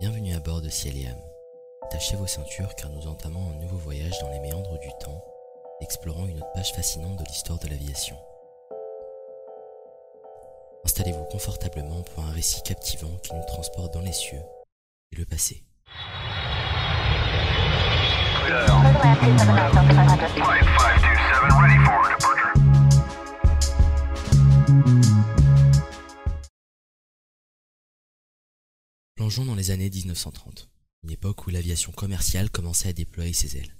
Bienvenue à bord de Ciel. Attachez vos ceintures car nous entamons un nouveau voyage dans les méandres du temps, explorant une autre page fascinante de l'histoire de l'aviation. Installez-vous confortablement pour un récit captivant qui nous transporte dans les cieux et le passé. Plongeons dans les années 1930, une époque où l'aviation commerciale commençait à déployer ses ailes.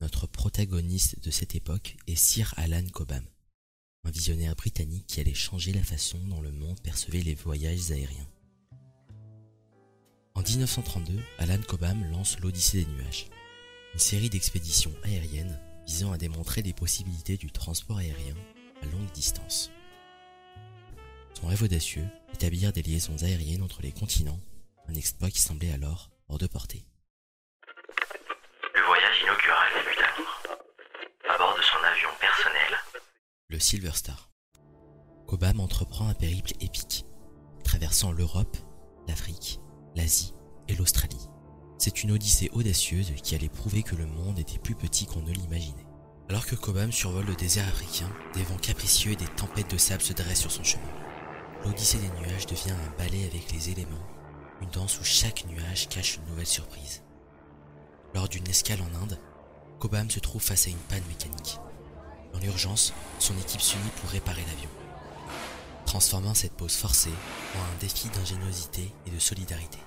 Notre protagoniste de cette époque est Sir Alan Cobham, un visionnaire britannique qui allait changer la façon dont le monde percevait les voyages aériens. En 1932, Alan Cobham lance l'Odyssée des nuages, une série d'expéditions aériennes visant à démontrer les possibilités du transport aérien à longue distance. Son rêve audacieux, établir des liaisons aériennes entre les continents, un exploit qui semblait alors hors de portée. Le voyage inaugural débute alors. À bord de son avion personnel, le Silver Star. Cobham entreprend un périple épique, traversant l'Europe, l'Afrique, l'Asie et l'Australie. C'est une odyssée audacieuse qui allait prouver que le monde était plus petit qu'on ne l'imaginait. Alors que Cobham survole le désert africain, des vents capricieux et des tempêtes de sable se dressent sur son chemin. L'Odyssée des nuages devient un ballet avec les éléments, une danse où chaque nuage cache une nouvelle surprise. Lors d'une escale en Inde, Cobham se trouve face à une panne mécanique. Dans l'urgence, son équipe s'unit pour réparer l'avion, transformant cette pause forcée en un défi d'ingéniosité et de solidarité.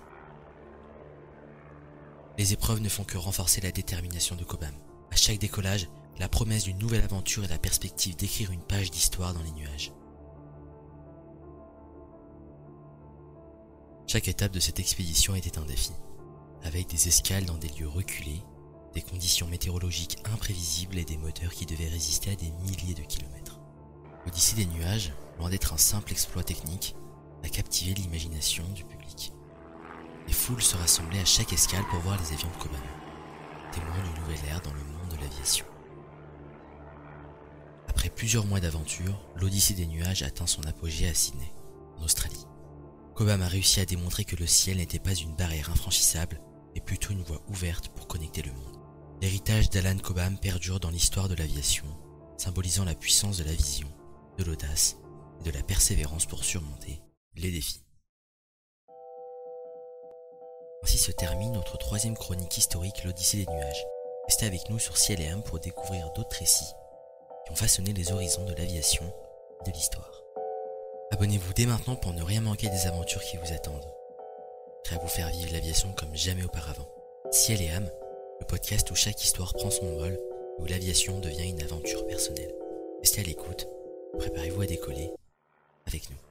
Les épreuves ne font que renforcer la détermination de Cobham. À chaque décollage, la promesse d'une nouvelle aventure et la perspective d'écrire une page d'histoire dans les nuages. Chaque étape de cette expédition était un défi, avec des escales dans des lieux reculés, des conditions météorologiques imprévisibles et des moteurs qui devaient résister à des milliers de kilomètres. L'Odyssée des nuages, loin d'être un simple exploit technique, a captivé l'imagination du public. Les foules se rassemblaient à chaque escale pour voir les avions de Cobham, témoins d'une nouvelle ère dans le monde de l'aviation. Après plusieurs mois d'aventure, l'Odyssée des nuages atteint son apogée à Sydney, en Australie. Cobham a réussi à démontrer que le ciel n'était pas une barrière infranchissable, mais plutôt une voie ouverte pour connecter le monde. L'héritage d'Alan Cobham perdure dans l'histoire de l'aviation, symbolisant la puissance de la vision, de l'audace et de la persévérance pour surmonter les défis. Ainsi se termine notre troisième chronique historique, l'Odyssée des nuages. Restez avec nous sur Ciel et âme pour découvrir d'autres récits qui ont façonné les horizons de l'aviation et de l'histoire. Abonnez-vous dès maintenant pour ne rien manquer des aventures qui vous attendent. Prêt à vous faire vivre l'aviation comme jamais auparavant. Ciel et âme, le podcast où chaque histoire prend son vol et où l'aviation devient une aventure personnelle. Restez à l'écoute, préparez-vous à décoller avec nous.